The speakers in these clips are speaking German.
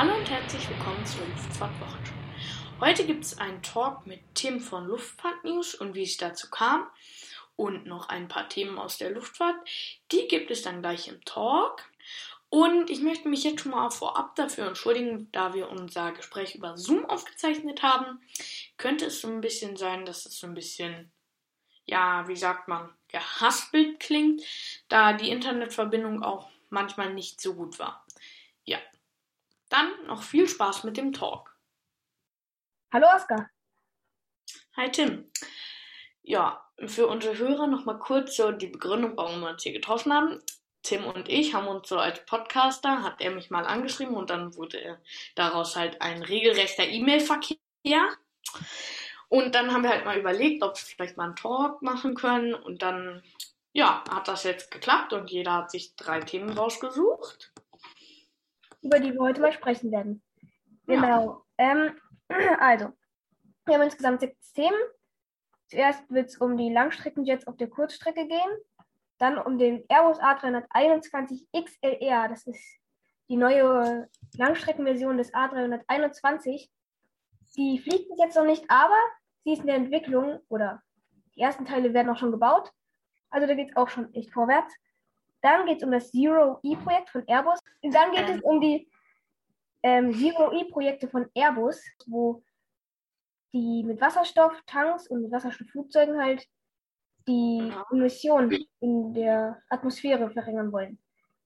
Hallo und herzlich willkommen zur Luftfahrtwochenschau. Heute gibt es einen Talk mit Tim von Luftfahrt News und wie es dazu kam und noch ein paar Themen aus der Luftfahrt. Die gibt es dann gleich im Talk. Und ich möchte mich jetzt schon mal vorab dafür entschuldigen, da wir unser Gespräch über Zoom aufgezeichnet haben. Könnte es so ein bisschen sein, dass es so ein bisschen, ja, wie sagt man, gehaspelt klingt, da die Internetverbindung auch manchmal nicht so gut war. Ja. Dann noch viel Spaß mit dem Talk. Hallo Oskar. Hi Tim. Ja, für unsere Hörer nochmal kurz so die Begründung, warum wir uns hier getroffen haben. Tim und ich haben uns so als Podcaster, hat er mich mal angeschrieben und dann wurde daraus halt ein regelrechter E-Mail-Verkehr. Und dann haben wir halt mal überlegt, ob wir vielleicht mal einen Talk machen können. Und dann, ja, hat das jetzt geklappt und jeder hat sich drei Themen rausgesucht. Über die wir heute mal sprechen werden. Genau. Ja. Ähm, also, wir haben insgesamt sechs Themen. Zuerst wird es um die Langstreckenjets auf der Kurzstrecke gehen. Dann um den Airbus A321 XLR, das ist die neue Langstreckenversion des A321. Die fliegt jetzt noch nicht, aber sie ist in der Entwicklung oder die ersten Teile werden auch schon gebaut. Also da geht es auch schon echt vorwärts. Dann geht es um das Zero-E-Projekt von Airbus. Und dann geht es um die ähm, Zero-E-Projekte von Airbus, wo die mit Wasserstofftanks und mit Wasserstoffflugzeugen halt die Emissionen in der Atmosphäre verringern wollen.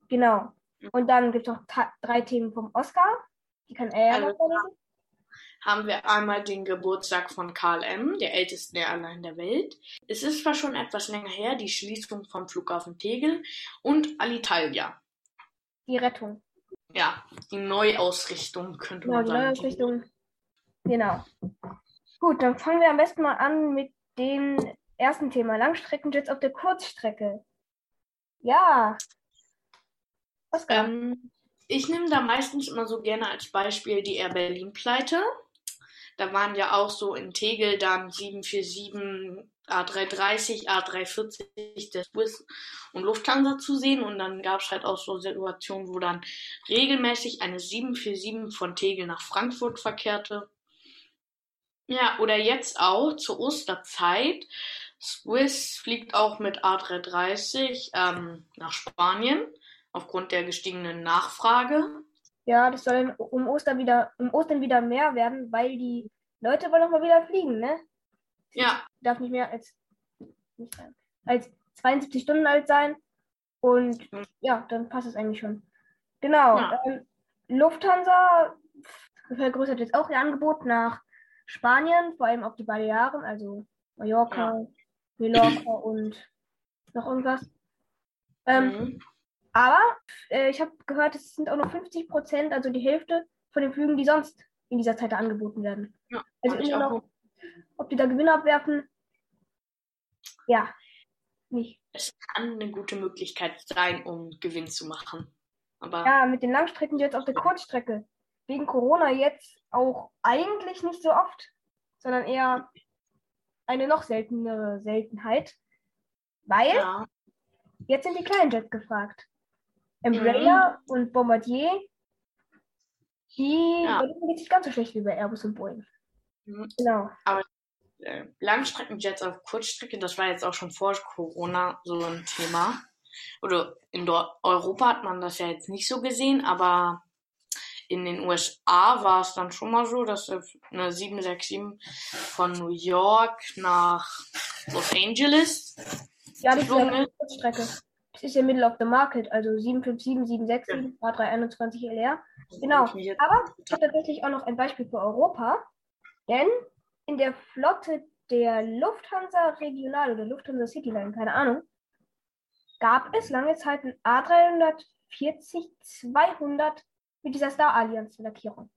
Genau. Und dann gibt es noch drei Themen vom Oscar. Die kann er ja also, vorlesen. Haben wir einmal den Geburtstag von Karl M., der ältesten Airline der Welt. Es ist zwar schon etwas länger her, die Schließung vom Flughafen Tegel und Alitalia. Die Rettung. Ja, die Neuausrichtung könnte genau, man sagen. Die Neuausrichtung. Genau. Gut, dann fangen wir am besten mal an mit den ersten Thema Langstreckenjets auf der Kurzstrecke. Ja. Oskar. Ähm, ich nehme da meistens immer so gerne als Beispiel die Air Berlin Pleite. Da waren ja auch so in Tegel dann 747, A330, A340 der Swiss und Lufthansa zu sehen. Und dann gab es halt auch so Situationen, wo dann regelmäßig eine 747 von Tegel nach Frankfurt verkehrte. Ja, oder jetzt auch zur Osterzeit Swiss fliegt auch mit A330 ähm, nach Spanien aufgrund der gestiegenen Nachfrage. Ja, das soll um Ostern wieder, um Ostern wieder mehr werden, weil die Leute wollen noch mal wieder fliegen, ne? Ja. Darf nicht mehr als, nicht als 72 Stunden alt sein. Und mhm. ja, dann passt es eigentlich schon. Genau. Ja. Ähm, Lufthansa vergrößert jetzt auch ihr Angebot nach Spanien, vor allem auf die Balearen, also Mallorca, ja. Menorca und noch irgendwas. Ähm, mhm. Aber äh, ich habe gehört, es sind auch noch 50 Prozent, also die Hälfte von den Flügen, die sonst in dieser Zeit angeboten werden. Ja, also immer noch, ob die da Gewinne abwerfen, ja, nicht. Es kann eine gute Möglichkeit sein, um Gewinn zu machen. Aber ja, mit den Langstrecken jetzt auf der Kurzstrecke. Wegen Corona jetzt auch eigentlich nicht so oft, sondern eher eine noch seltenere Seltenheit, weil ja. jetzt sind die kleinen Jets gefragt. Embraer mhm. und Bombardier, die ja. geht nicht ganz so schlecht wie bei Airbus und Boeing. Mhm. Genau. Aber äh, Langstreckenjets auf Kurzstrecke, das war jetzt auch schon vor Corona so ein Thema. Oder in Europa hat man das ja jetzt nicht so gesehen, aber in den USA war es dann schon mal so, dass eine 767 von New York nach Los Angeles ja, das ist eine Strecke. Das ist ja Middle of the Market, also 757, 767, ja. A321 LR. Genau. Aber ich habe tatsächlich auch noch ein Beispiel für Europa, denn in der Flotte der Lufthansa Regional oder Lufthansa Cityline, keine Ahnung, gab es lange Zeit ein A340 200 mit dieser Star Alliance Lackierung.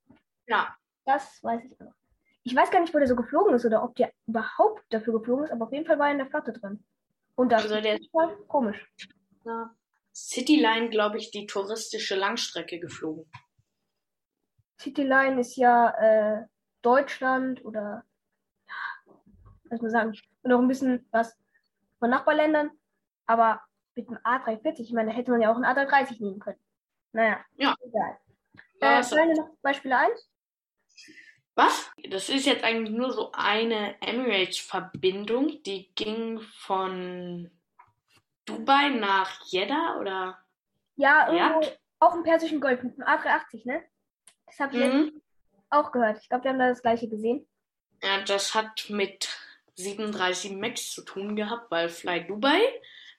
Ja. Das weiß ich noch. Ich weiß gar nicht, wo der so geflogen ist oder ob der überhaupt dafür geflogen ist, aber auf jeden Fall war er in der Flotte drin. Und das also der, ist voll komisch. Ja. Cityline, glaube ich, die touristische Langstrecke geflogen. Cityline ist ja äh, Deutschland oder ja, was man sagen, und auch ein bisschen was von Nachbarländern, aber mit dem A340, ich meine, da hätte man ja auch ein A330 nehmen können. Naja, ja. egal. Äh, fallen dir noch Beispiele ein? Was? Das ist jetzt eigentlich nur so eine Emirates-Verbindung, die ging von Dubai nach Jeddah oder? Ja, irgendwo ja? auch im Persischen Golf mit dem A380, ne? Das habe ich mhm. auch gehört. Ich glaube, wir haben da das gleiche gesehen. Ja, das hat mit 737 MAX zu tun gehabt, weil Fly Dubai,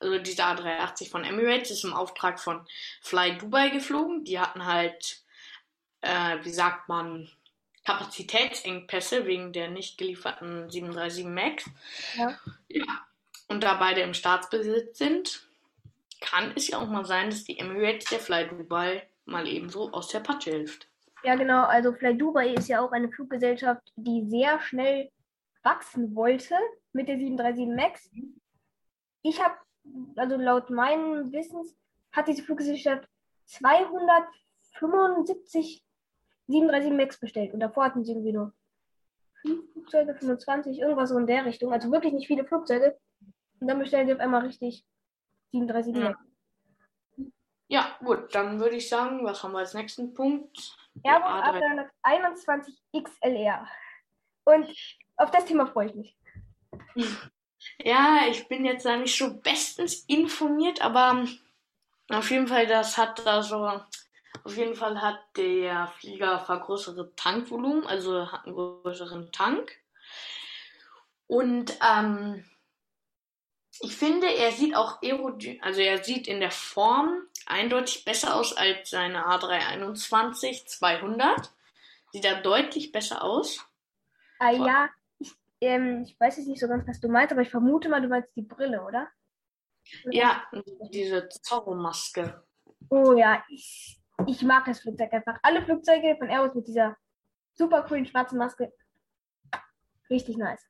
also dieser A380 von Emirates, ist im Auftrag von Fly Dubai geflogen. Die hatten halt, äh, wie sagt man, Kapazitätsengpässe wegen der nicht gelieferten 737 MAX. Ja. ja. Und da beide im Staatsbesitz sind, kann es ja auch mal sein, dass die Emirates der Fly Dubai mal ebenso aus der Patsche hilft. Ja, genau. Also Fly Dubai ist ja auch eine Fluggesellschaft, die sehr schnell wachsen wollte mit der 737 MAX. Ich habe, also laut meinem Wissens, hat diese Fluggesellschaft 275 737 MAX bestellt und davor hatten sie irgendwie nur 5 Flugzeuge, 25, irgendwas so in der Richtung. Also wirklich nicht viele Flugzeuge. Und dann bestellen sie auf einmal richtig 37 ja. MAX. Ja, gut, dann würde ich sagen, was haben wir als nächsten Punkt? Airbus A321 XLR. Und auf das Thema freue ich mich. Ja, ich bin jetzt da nicht so bestens informiert, aber auf jeden Fall, das hat da so, auf jeden Fall hat der Flieger vergrößerte Tankvolumen, also hat einen größeren Tank. Und ähm, ich finde, er sieht auch aerodynamisch, also er sieht in der Form eindeutig besser aus als seine A321 200. Sieht er deutlich besser aus. Ah ja, ich, ähm, ich weiß jetzt nicht so ganz, was du meinst, aber ich vermute mal, du meinst die Brille, oder? Ja, diese Zorro-Maske. Oh ja, ich, ich mag das Flugzeug einfach. Alle Flugzeuge von Airbus mit dieser super coolen schwarzen Maske. Richtig nice.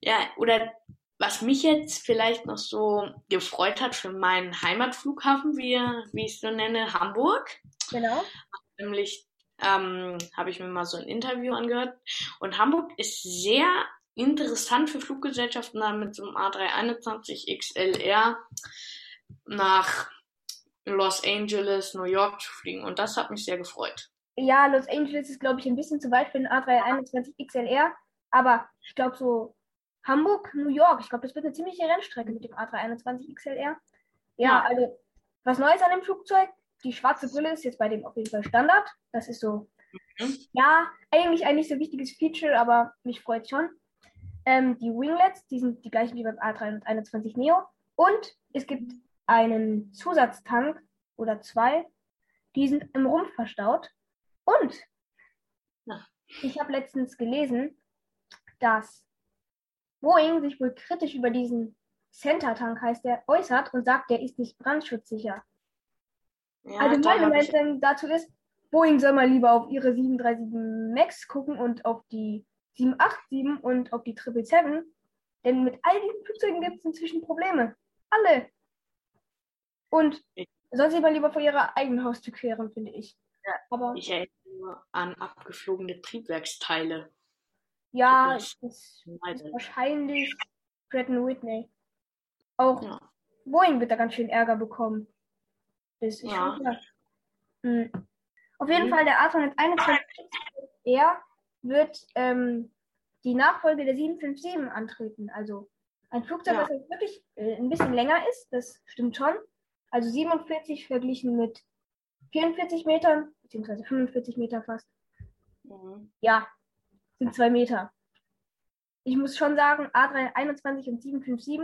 Ja, oder was mich jetzt vielleicht noch so gefreut hat für meinen Heimatflughafen, wie, wie ich es so nenne, Hamburg. Genau. Nämlich ähm, habe ich mir mal so ein Interview angehört. Und Hamburg ist sehr interessant für Fluggesellschaften, da mit so einem A321 XLR nach Los Angeles, New York zu fliegen. Und das hat mich sehr gefreut. Ja, Los Angeles ist, glaube ich, ein bisschen zu weit für den A321 XLR. Aber ich glaube, so Hamburg, New York. Ich glaube, das wird eine ziemliche Rennstrecke mit dem A321 XLR. Ja, ja, also was Neues an dem Flugzeug. Die schwarze Brille ist jetzt bei dem auf jeden Fall Standard. Das ist so, mhm. ja, eigentlich ein nicht so wichtiges Feature, aber mich freut schon. Ähm, die Winglets, die sind die gleichen wie beim A321 Neo. Und es gibt einen Zusatztank oder zwei, die sind im Rumpf verstaut. Und ich habe letztens gelesen, dass Boeing sich wohl kritisch über diesen Center-Tank, heißt der, äußert und sagt, der ist nicht brandschutzsicher. Ja, also meine Meinung dazu ist, Boeing soll mal lieber auf ihre 737 MAX gucken und auf die 787 und auf die 777, denn mit all diesen Flugzeugen gibt es inzwischen Probleme. Alle. Und soll sie mal lieber vor ihrer eigenen Haustür queren, finde ich. Ja, Aber ich erinnere nur an abgeflogene Triebwerksteile. Ja, ist, wahrscheinlich Pratt Whitney. Auch ja. Boeing wird da ganz schön Ärger bekommen. Das ist ja. schon hm. Auf jeden mhm. Fall, der A321R wird ähm, die Nachfolge der 757 antreten. Also ein Flugzeug, ja. das wirklich äh, ein bisschen länger ist, das stimmt schon. Also 47 verglichen mit 44 Metern, beziehungsweise 45 Meter fast. Mhm. Ja, sind zwei Meter. Ich muss schon sagen, A321 und 757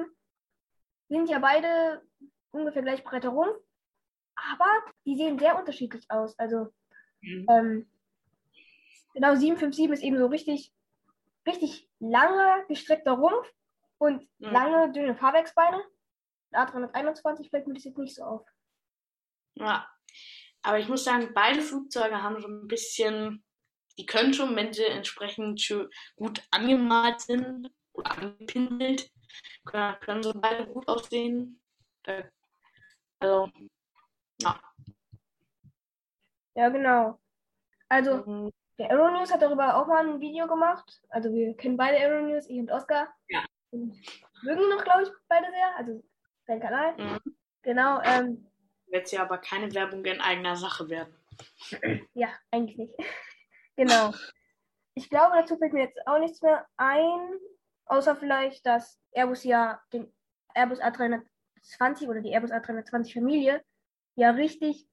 sind ja beide ungefähr gleich breiter rum, aber die sehen sehr unterschiedlich aus. Also mhm. ähm, genau 757 ist eben so richtig, richtig lange gestreckter Rumpf und mhm. lange dünne Fahrwerksbeine. A321 fällt mir das jetzt nicht so auf. Ja, aber ich muss sagen, beide Flugzeuge haben so ein bisschen die können schon, wenn sie entsprechend gut angemalt sind oder angepinselt, können, können sie beide gut aussehen. Also, ja. Ja, genau. Also, mhm. der Aeronews hat darüber auch mal ein Video gemacht. Also, wir kennen beide Aeronews, ich und Oscar. Ja. Und mögen noch, glaube ich, beide sehr. Also, sein Kanal. Mhm. Genau. Ähm, Wird ja aber keine Werbung in eigener Sache werden. Ja, eigentlich nicht. Genau. Ich glaube, dazu fällt mir jetzt auch nichts mehr ein, außer vielleicht, dass Airbus ja den Airbus A320 oder die Airbus A320 Familie ja richtig,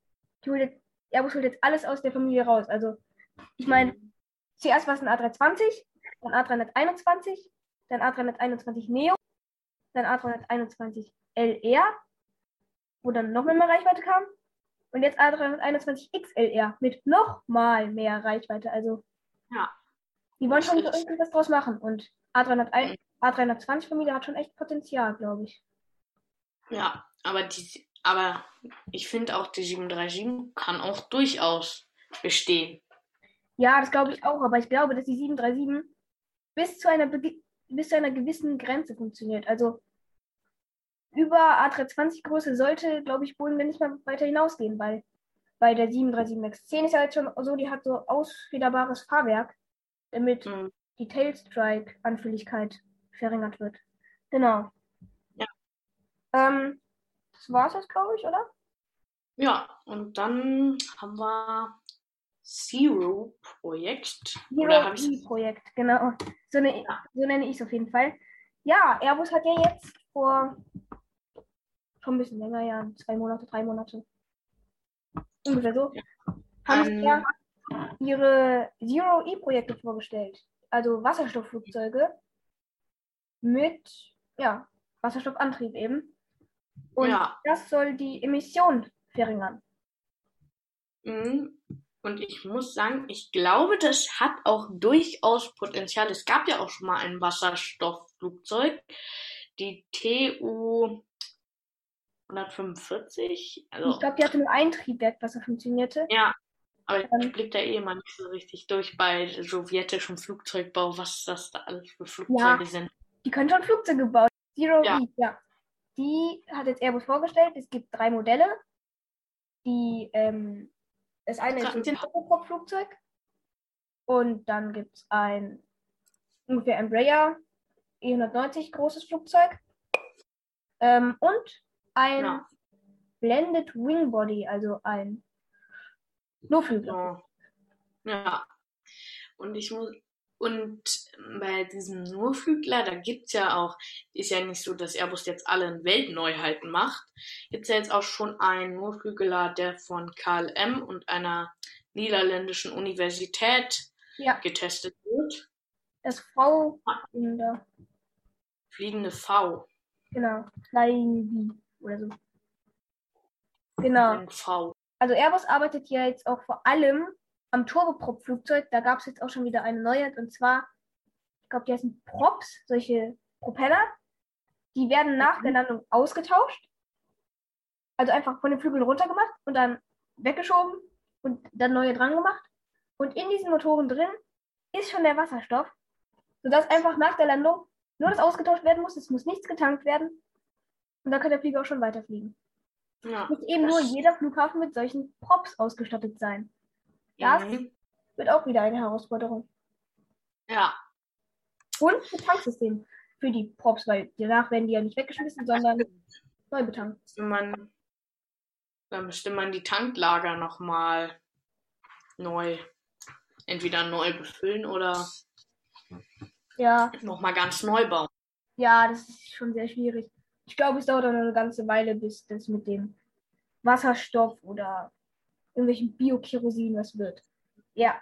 die holt jetzt, Airbus holt jetzt alles aus der Familie raus. Also, ich meine, zuerst war es ein A320, dann A321, dann A321 Neo, dann A321 LR, wo dann noch mehr Reichweite kam. Und jetzt A321 XLR mit noch mal mehr Reichweite. Also, Ja. die wollen schon irgendwas draus machen. Und A301, A320 Familie hat schon echt Potenzial, glaube ich. Ja, aber die, aber ich finde auch die 737 kann auch durchaus bestehen. Ja, das glaube ich auch, aber ich glaube, dass die 737 bis zu einer, bis zu einer gewissen Grenze funktioniert. Also über A320 Größe sollte, glaube ich, Boeing nicht mehr weiter hinausgehen, weil bei der 737 MAX 10 ist ja jetzt schon so, die hat so ausfederbares Fahrwerk, damit Mhm. die Tailstrike-Anfälligkeit verringert wird. Genau. Ja. Ähm, das war's jetzt, glaube ich, oder? Ja, und dann haben wir Zero Projekt. Oder habe ich Zero-E-Projekt, genau. So, ne, so nenne ich es auf jeden Fall. Ja, Airbus hat ja jetzt vor schon ein bisschen länger, ja, zwei Monate, drei Monate, ungefähr so, haben sie Ähm. ja ihre Zero-E-Projekte vorgestellt. Also Wasserstoffflugzeuge mit, ja, Wasserstoffantrieb eben. Und Ja. das soll die Emission verringern. Mhm. Und ich muss sagen, ich glaube, das hat auch durchaus Potenzial. Es gab ja auch schon mal ein Wasserstoffflugzeug, die TU 145. Also, Ich glaube, die hatte nur ein Triebwerk, was so funktionierte. ja, aber Ähm. ich blick da eh immer nicht so richtig durch bei sowjetischem Flugzeugbau, was das da alles für Flugzeuge sind. Die können schon Flugzeuge bauen. Zero Ja. E, ja. Die hat jetzt Airbus vorgestellt. Es gibt drei Modelle. Die, ähm, das eine ist ein Turboprop-Flugzeug. Und dann gibt es ein ungefähr Embraer E190 großes Flugzeug. Ähm, und ein Ja. Blended Wing Body, also ein Nurflügler. So. Ja. Und ich muss, und bei diesem Nurflügler, da gibt's ja auch, ist ja nicht so, dass Airbus jetzt alle Weltneuheiten macht. Gibt's ja jetzt auch schon einen Nurflügler, der von KLM und einer niederländischen Universität Ja, getestet wird. das V der, Fliegende V. genau, Flying V oder so. Genau. Ein V. Also Airbus arbeitet ja jetzt auch vor allem am Turboprop-Flugzeug. Da gab es jetzt auch schon wieder eine Neuheit und zwar, ich glaube, die heißen Props, solche Propeller. Die werden nach der Landung ausgetauscht. Also einfach von den Flügeln runtergemacht und dann weggeschoben und dann neue dran gemacht. Und in diesen Motoren drin ist schon der Wasserstoff, sodass einfach nach der Landung nur das ausgetauscht werden muss. Es muss nichts getankt werden. Und dann kann der Flieger auch schon weiterfliegen. Ja. Muss eben nur Das- jeder Flughafen mit solchen Props ausgestattet sein. Das Mhm. wird auch wieder eine Herausforderung. Ja. Und ein Tanksystem für die Props, weil danach werden die ja nicht weggeschmissen, sondern neu betankt. man, dann müsste man die Tanklager nochmal neu, entweder neu befüllen oder Ja, nochmal ganz neu bauen. ja, das ist schon sehr schwierig. Ich glaube, es dauert auch noch eine ganze Weile, bis das mit dem Wasserstoff oder irgendwelchen Bio-Kerosin was wird. Ja.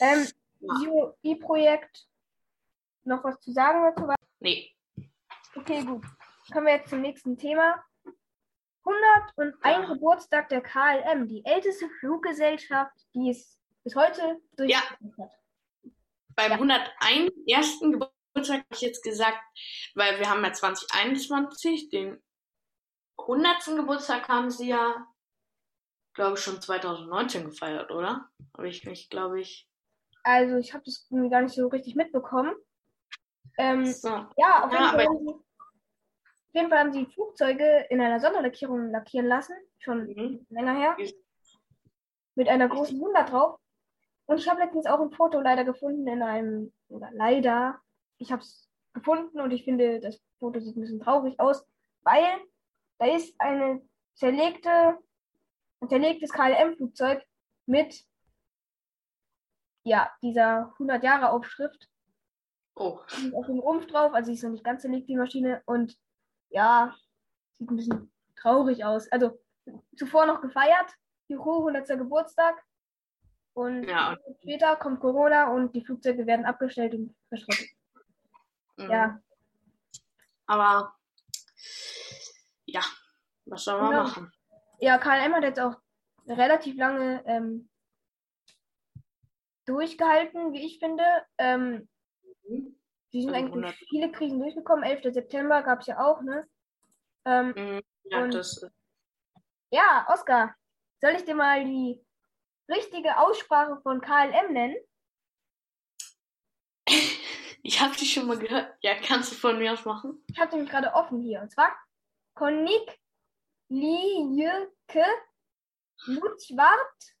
Ähm, Ja. E-Projekt. Noch was zu sagen dazu? Nee, Okay, gut. Kommen wir jetzt zum nächsten Thema. 101 Ja. Geburtstag der KLM, die älteste Fluggesellschaft, die es bis heute durchgeführt hat. beim Ja. 101. ersten Geburtstag habe ich jetzt gesagt, weil wir haben ja 2021, den 100. Geburtstag haben sie ja, glaube ich, schon 2019 gefeiert, oder? Habe ich mich, glaube ich. Also ich habe das gar nicht so richtig mitbekommen. Ähm, So. ja, auf jeden, Ja, Fall haben sie, auf jeden Fall haben sie Flugzeuge in einer Sonderlackierung lackieren lassen, schon Mhm. länger her, mit einer großen 100 drauf. Und ich habe letztens auch ein Foto leider gefunden in einem, oder leider, ich habe es gefunden und ich finde, das Foto sieht ein bisschen traurig aus, weil da ist eine zerlegte, ein zerlegtes KLM-Flugzeug mit ja, dieser 100 Jahre Aufschrift. Oh. Mit auf dem Rumpf drauf, also sie ist noch nicht ganz zerlegt, die Maschine. Und ja, sieht ein bisschen traurig aus. Also zuvor noch gefeiert, Juhu, 100. Geburtstag. Und Ja. später kommt Corona und die Flugzeuge werden abgestellt und verschrottet. Mhm. Ja, Aber ja, was soll man Genau. machen? ja, KLM hat jetzt auch relativ lange ähm, durchgehalten, wie ich finde. Ähm, Mhm. die sind Also eigentlich 100. durch viele Krisen durchgekommen. 11. September gab es ja auch, ne? Ähm, Mhm. Ja, Und- das ja, Oskar, soll ich dir mal die richtige Aussprache von KLM nennen? ich habe die schon mal gehört. Ja, kannst du von mir aus machen? Ich habe nämlich gerade offen hier. Und zwar Konik Lieke Lutschwart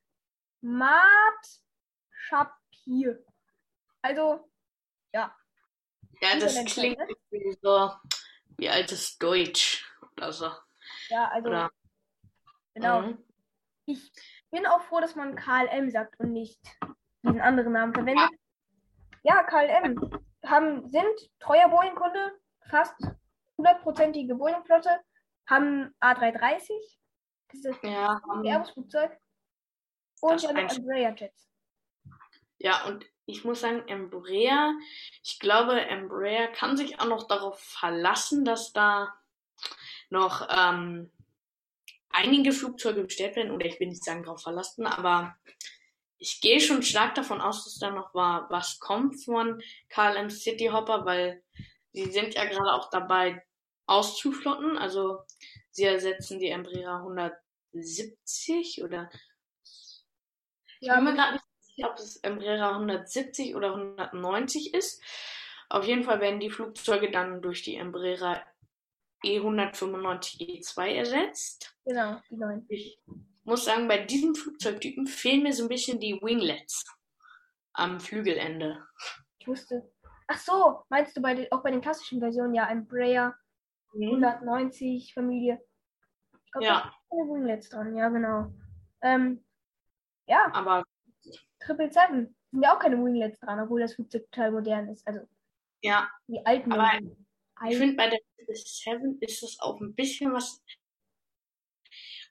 Mat Schapir. Also, Ja, das Niederländisch, klingt ne? irgendwie so wie altes Deutsch oder so. ja, also, Oder? genau. Mhm. Ich bin auch froh, dass man KLM sagt und nicht diesen anderen Namen verwendet. Ja, KLM haben, sind treuer Boeing-Kunde, fast hundertprozentige Boeing-Flotte, haben A330, das ist das Ja, ähm, Airbus-Flugzeug, und Das Einst- Embraer-Jets. ja, und ich muss sagen, Embraer, ich glaube, Embraer kann sich auch noch darauf verlassen, dass da noch ähm, einige Flugzeuge bestellt werden, oder ich will nicht sagen darauf verlassen, aber ich gehe schon stark davon aus, dass da noch war, was kommt von KLM City Hopper, weil sie sind ja gerade auch dabei auszuflotten, also sie ersetzen die Embraer 170 oder ich Ja, bin mir gerade nicht sicher, ob es Embraer 170 oder 190 ist. Auf jeden Fall werden die Flugzeuge dann durch die Embraer E E195 E2 ersetzt. Genau, die neuen. Ich muss sagen, bei diesem Flugzeugtypen fehlen mir so ein bisschen die Winglets am Flügelende. Ich wusste. Ach so, meinst du bei den, auch bei den klassischen Versionen, ja, Embraer 190 Familie. Ich glaube, da Ja, Winglets dran, ja, genau. Ähm, ja, aber 777 sind ja auch keine Winglets dran, obwohl das Flugzeug total modern ist. Also ja, die alten. Aber Versionen. ich finde bei der 7 ist das auch ein bisschen was.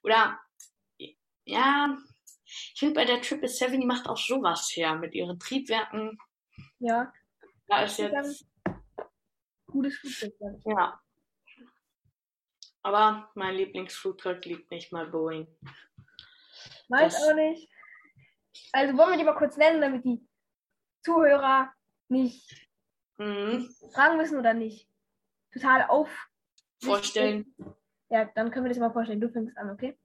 Oder ja, ich finde bei der 777, die macht auch sowas her mit ihren Triebwerken. ja, Da ist jetzt. gutes Flugzeug. Ja. Aber mein Lieblingsflugzeug liegt nicht mal Boeing. Meins auch nicht. Also wollen wir die mal kurz nennen, damit die Zuhörer nicht Mhm. fragen müssen oder nicht. Total auf. Vorstellen. Ja, dann können wir das mal vorstellen. Du fängst an, okay?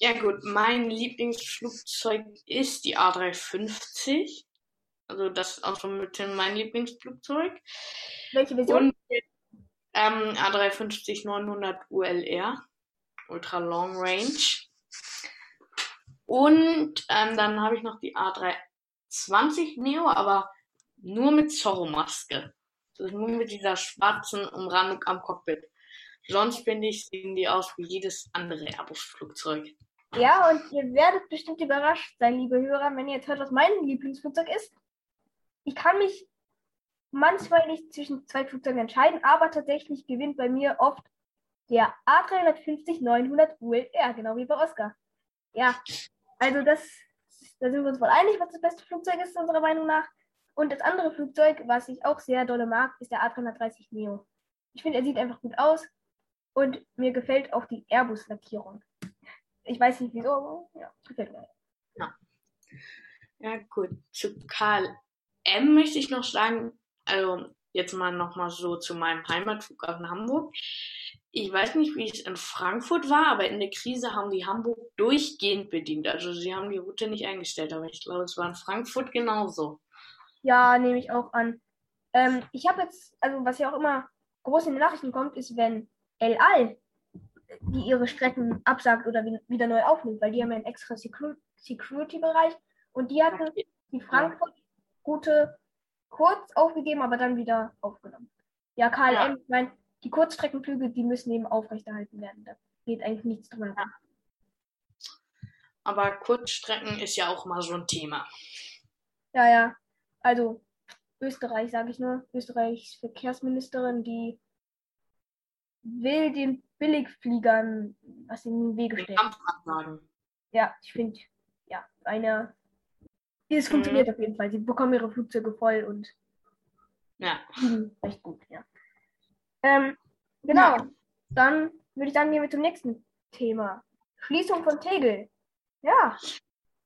Ja gut, mein Lieblingsflugzeug ist die A350. Also das ist auch so mit mein Lieblingsflugzeug. Welche Version? Und ähm, A350 900 ULR, Ultra Long Range. Und ähm, dann habe ich noch die A320 Neo, aber nur mit Zorro-Maske. Also nur mit dieser schwarzen Umrandung am Cockpit. Sonst finde ich, sehen die aus wie jedes andere Airbus-Flugzeug. Ja, und ihr werdet bestimmt überrascht sein, liebe Hörer, wenn ihr jetzt hört, was mein Lieblingsflugzeug ist. Ich kann mich manchmal nicht zwischen zwei Flugzeugen entscheiden, aber tatsächlich gewinnt bei mir oft der A350-900 ULR, genau wie bei Oscar. Ja, also das, da sind wir uns wohl einig, was das beste Flugzeug ist, unserer Meinung nach. Und das andere Flugzeug, was ich auch sehr dolle mag, ist der A330 Neo. Ich finde, er sieht einfach gut aus und mir gefällt auch die Airbus-Lackierung. Ich weiß nicht wieso, aber ja, gefällt mir. Ja, gut. Zu KLM möchte ich noch sagen, also jetzt mal nochmal so zu meinem Heimatflughafen Hamburg. Ich weiß nicht, wie es in Frankfurt war, aber in der Krise haben die Hamburg durchgehend bedient. Also sie haben die Route nicht eingestellt, aber ich glaube, es war in Frankfurt genauso. Ja, nehme ich auch an. Ähm, ich habe jetzt, also was ja auch immer groß in den Nachrichten kommt, ist, wenn El Al die ihre Strecken absagt oder wi- wieder neu aufnimmt, weil die haben ja einen extra Secu- Security-Bereich und die hatten die Frankfurt-Route kurz aufgegeben, aber dann wieder aufgenommen. Ja, KLM, Ja. ich meine, die Kurzstreckenflüge, die müssen eben aufrechterhalten werden. Da geht eigentlich nichts drum herum. aber Kurzstrecken ist ja auch mal so ein Thema. Ja, ja. Also Österreich, sage ich nur. Österreichs Verkehrsministerin, die will den Billigfliegern was in den Wege stellen. Ja, ich finde, ja, eine. Es funktioniert mhm. auf jeden Fall. Sie bekommen ihre Flugzeuge voll und ja. recht gut, ja. Ähm, genau. Ja. Dann würde ich sagen, gehen wir zum nächsten Thema. Schließung von Tegel. Ja.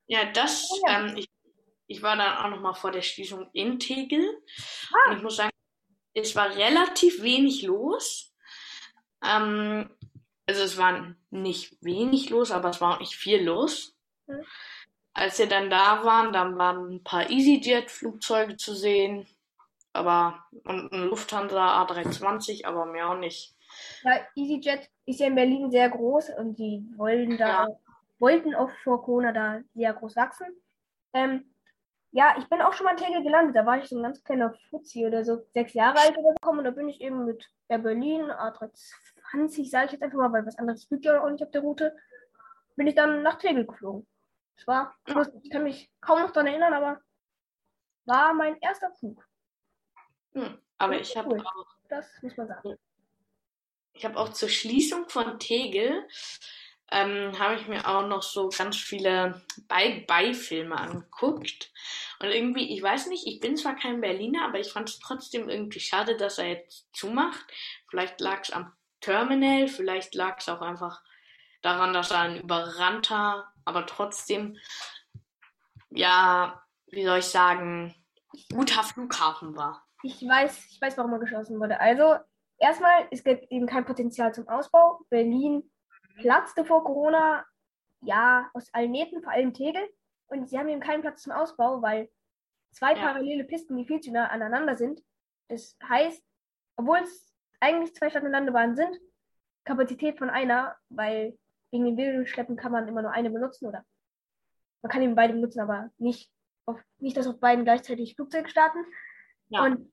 Ja, das, oh, ja. Ähm, ich, ich war dann auch nochmal vor der Schließung in Tegel. Ah. Und ich muss sagen, es war relativ wenig los. Ähm, also es war nicht wenig los, aber es war auch nicht viel los. Mhm. Als wir dann da waren, dann waren ein paar EasyJet-Flugzeuge zu sehen, aber und ein Lufthansa A320, aber mehr auch nicht. Ja, EasyJet ist ja in Berlin sehr groß und die wollen da ja. wollten auch vor Corona da sehr groß wachsen. Ähm, ja, ich bin auch schon mal in Tegel gelandet. Da war ich so ein ganz kleiner Fuzzi oder so, sechs Jahre alt oder so. Und da bin ich eben mit der Berlin A320, sage ich jetzt einfach mal, weil was anderes fliegt ja auch nicht auf der Route, bin ich dann nach Tegel geflogen. Es war, ich kann mich kaum noch daran erinnern, aber war mein erster Flug. Hm, aber ich habe cool. auch. Das muss man sagen. Ich habe auch zur Schließung von Tegel ähm, habe ich mir auch noch so ganz viele Beifilme angeguckt. Und irgendwie, ich weiß nicht, ich bin zwar kein Berliner, aber ich fand es trotzdem irgendwie schade, dass er jetzt zumacht. Vielleicht lag es am Terminal, vielleicht lag es auch einfach daran, dass er ein überrannter, aber trotzdem, ja, wie soll ich sagen, guter Flughafen war. Ich weiß, ich weiß, warum er geschlossen wurde. Also, erstmal, es gibt eben kein Potenzial zum Ausbau. Berlin platzte vor Corona, ja, aus allen Nähten, vor allem Tegel. Und sie haben eben keinen Platz zum Ausbau, weil zwei ja. parallele Pisten, die viel zu nah aneinander sind. Das heißt, obwohl es eigentlich zwei Stadt- und Landebahnen sind, Kapazität von einer, weil wegen den Bildungsschleppen kann man immer nur eine benutzen oder man kann eben beide benutzen, aber nicht, auf, nicht dass auf beiden gleichzeitig Flugzeuge starten. Ja. Und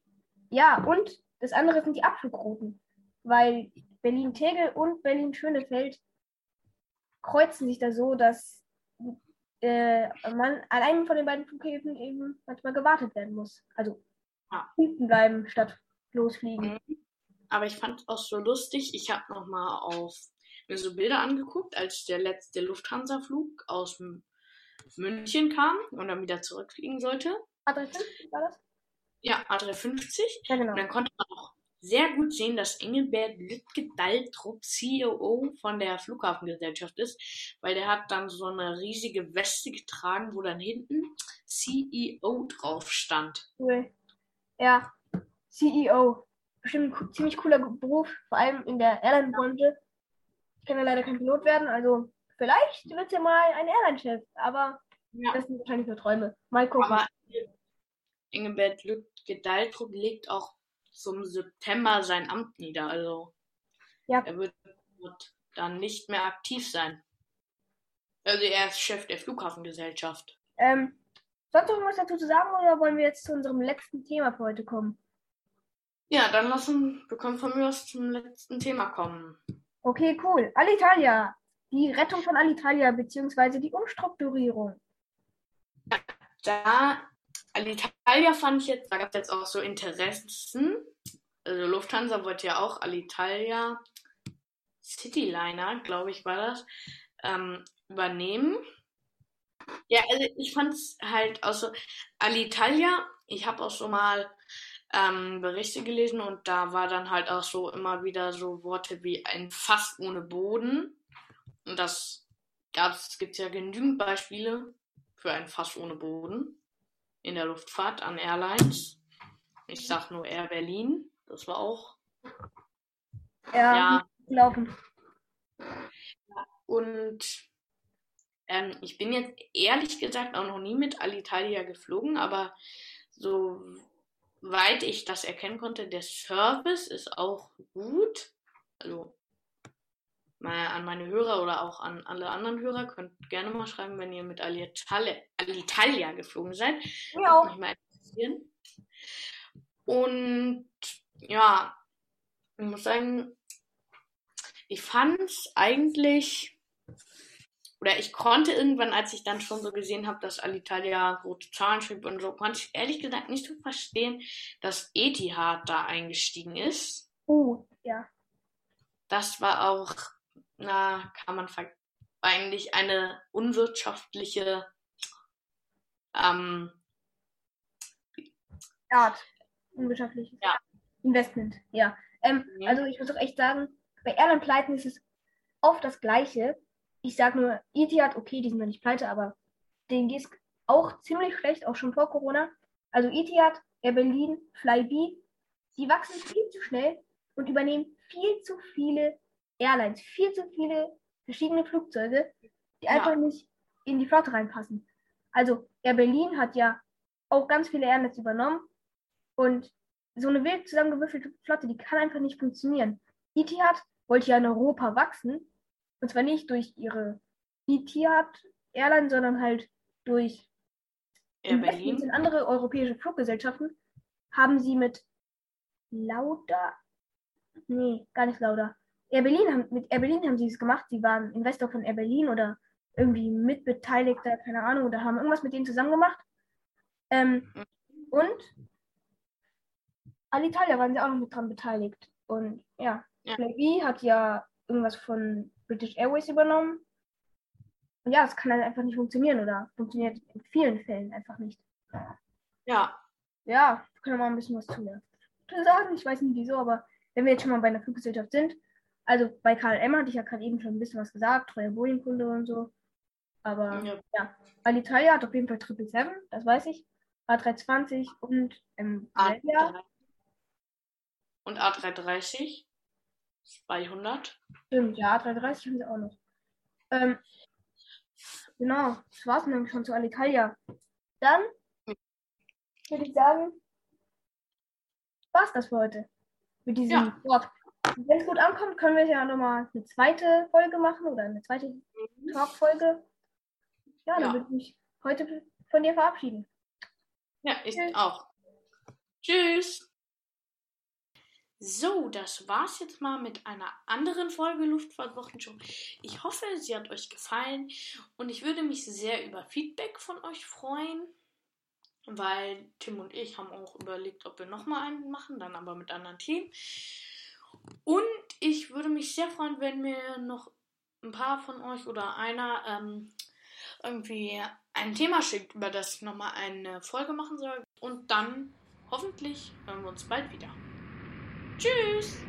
ja, und das andere sind die Abflugrouten, weil Berlin-Tegel und Berlin-Schönefeld kreuzen sich da so, dass äh, man an einem von den beiden Flughäfen eben manchmal gewartet werden muss. Also ja. hinten bleiben statt losfliegen. Mhm. Aber ich fand es auch so lustig. Ich habe nochmal auf mir so Bilder angeguckt, als der letzte Lufthansa-Flug aus München kam und dann wieder zurückfliegen sollte. A350 war das? Ja, A350. Ja, genau. Und dann konnte man sehr gut sehen, dass Engelbert Lütke-Daltrup CEO von der Flughafengesellschaft ist, weil der hat dann so eine riesige Weste getragen, wo dann hinten CEO drauf stand. Cool. Ja, CEO. Bestimmt ein ziemlich cooler Beruf, vor allem in der Airline-Branche. Ich kann ja leider kein Pilot werden, also vielleicht wird ja mal ein Airline-Chef, aber ja. das sind wahrscheinlich nur Träume. Mal gucken. Aber Engelbert Lütke-Daltrup legt auch zum September sein Amt nieder. Also ja. er wird, wird dann nicht mehr aktiv sein. Also er ist Chef der Flughafengesellschaft. Ähm, sonst noch was dazu zu sagen oder wollen wir jetzt zu unserem letzten Thema für heute kommen? Ja, dann lassen wir können von mir aus zum letzten Thema kommen. Okay, cool. Alitalia. Die Rettung von Alitalia bzw. die Umstrukturierung. Da Alitalia fand ich jetzt, da gab es jetzt auch so Interessen. Also Lufthansa wollte ja auch Alitalia Cityliner, glaube ich, war das, ähm, übernehmen. Ja, also ich fand es halt auch so, Alitalia, ich habe auch so mal ähm, Berichte gelesen und da war dann halt auch so immer wieder so Worte wie ein Fass ohne Boden. Und das gab's, gibt ja genügend Beispiele für ein Fass ohne Boden in der Luftfahrt an Airlines. Ich sag nur Air Berlin. Das war auch. Ja, ja. laufen. Und ähm, ich bin jetzt ehrlich gesagt auch noch nie mit Alitalia geflogen, aber soweit ich das erkennen konnte, der Service ist auch gut. Also mal an meine Hörer oder auch an alle anderen Hörer, könnt gerne mal schreiben, wenn ihr mit Alitalia, Alitalia geflogen seid. Ja. Mich mal interessieren. Und ja, ich muss sagen, ich fand es eigentlich oder ich konnte irgendwann, als ich dann schon so gesehen habe, dass Alitalia rote Zahlen schrieb und so, konnte ich ehrlich gesagt nicht so verstehen, dass Etihad da eingestiegen ist. Oh, ja. Das war auch, na, kann man eigentlich eine unwirtschaftliche ähm, Art. Unwirtschaftliches Ja. Investment, ja. Ähm, Mhm. Also ich muss auch echt sagen, bei Airline-Pleiten ist es oft das Gleiche. Ich sage nur, Etihad, okay, die sind noch nicht pleite, aber denen geht es auch ziemlich schlecht, auch schon vor Corona. Also Etihad, Air Berlin, Flybe, die wachsen viel zu schnell und übernehmen viel zu viele Airlines, viel zu viele verschiedene Flugzeuge, die Ja. einfach nicht in die Flotte reinpassen. Also Air Berlin hat ja auch ganz viele Airlines übernommen und so eine wild zusammengewürfelte Flotte, die kann einfach nicht funktionieren. Etihad wollte ja in Europa wachsen. Und zwar nicht durch ihre Etihad Airline, sondern halt durch Air Berlin. in andere europäische Fluggesellschaften. Haben sie mit Lauda, nee, gar nicht Lauda. Air Berlin haben, mit Air Berlin haben sie es gemacht. Sie waren Investor von Air Berlin oder irgendwie Mitbeteiligter, keine Ahnung, oder haben irgendwas mit denen zusammen gemacht. Ähm, und Alitalia waren sie auch noch mit dran beteiligt. Und ja, Ja. Flybe hat ja irgendwas von British Airways übernommen. Und ja, es kann halt einfach nicht funktionieren oder funktioniert in vielen Fällen einfach nicht. Ja, Ja, wir können mal ein bisschen was zu mir sagen. Ich weiß nicht wieso, aber wenn wir jetzt schon mal bei einer Fluggesellschaft sind, also bei KLM hatte ich ja gerade eben schon ein bisschen was gesagt, treuer Boeing-Kunde und so. Aber ja. ja, Alitalia hat auf jeden Fall 777, das weiß ich. A320 und ähm, Malaysia. A3. Und A330. 200. Stimmt, ja, A330 haben sie auch noch. Ähm, genau, das war's nämlich schon zu Alitalia. Dann würde ich sagen, war's das für heute. Mit diesem Ja. Wenn es gut ankommt, können wir ja nochmal eine zweite Folge machen oder eine zweite Talk-Folge. Ja, dann Ja. würde ich mich heute von dir verabschieden. Ja, ich Tschüss. auch. Tschüss. So, das war's jetzt mal mit einer anderen Folge Luftfahrtwochenshow. Ich hoffe, sie hat euch gefallen und ich würde mich sehr über Feedback von euch freuen, weil Tim und ich haben auch überlegt, ob wir nochmal einen machen, dann aber mit anderen Themen. Und ich würde mich sehr freuen, wenn mir noch ein paar von euch oder einer ähm, irgendwie ein Thema schickt, über das ich nochmal eine Folge machen soll. Und dann hoffentlich hören wir uns bald wieder. Tschüss!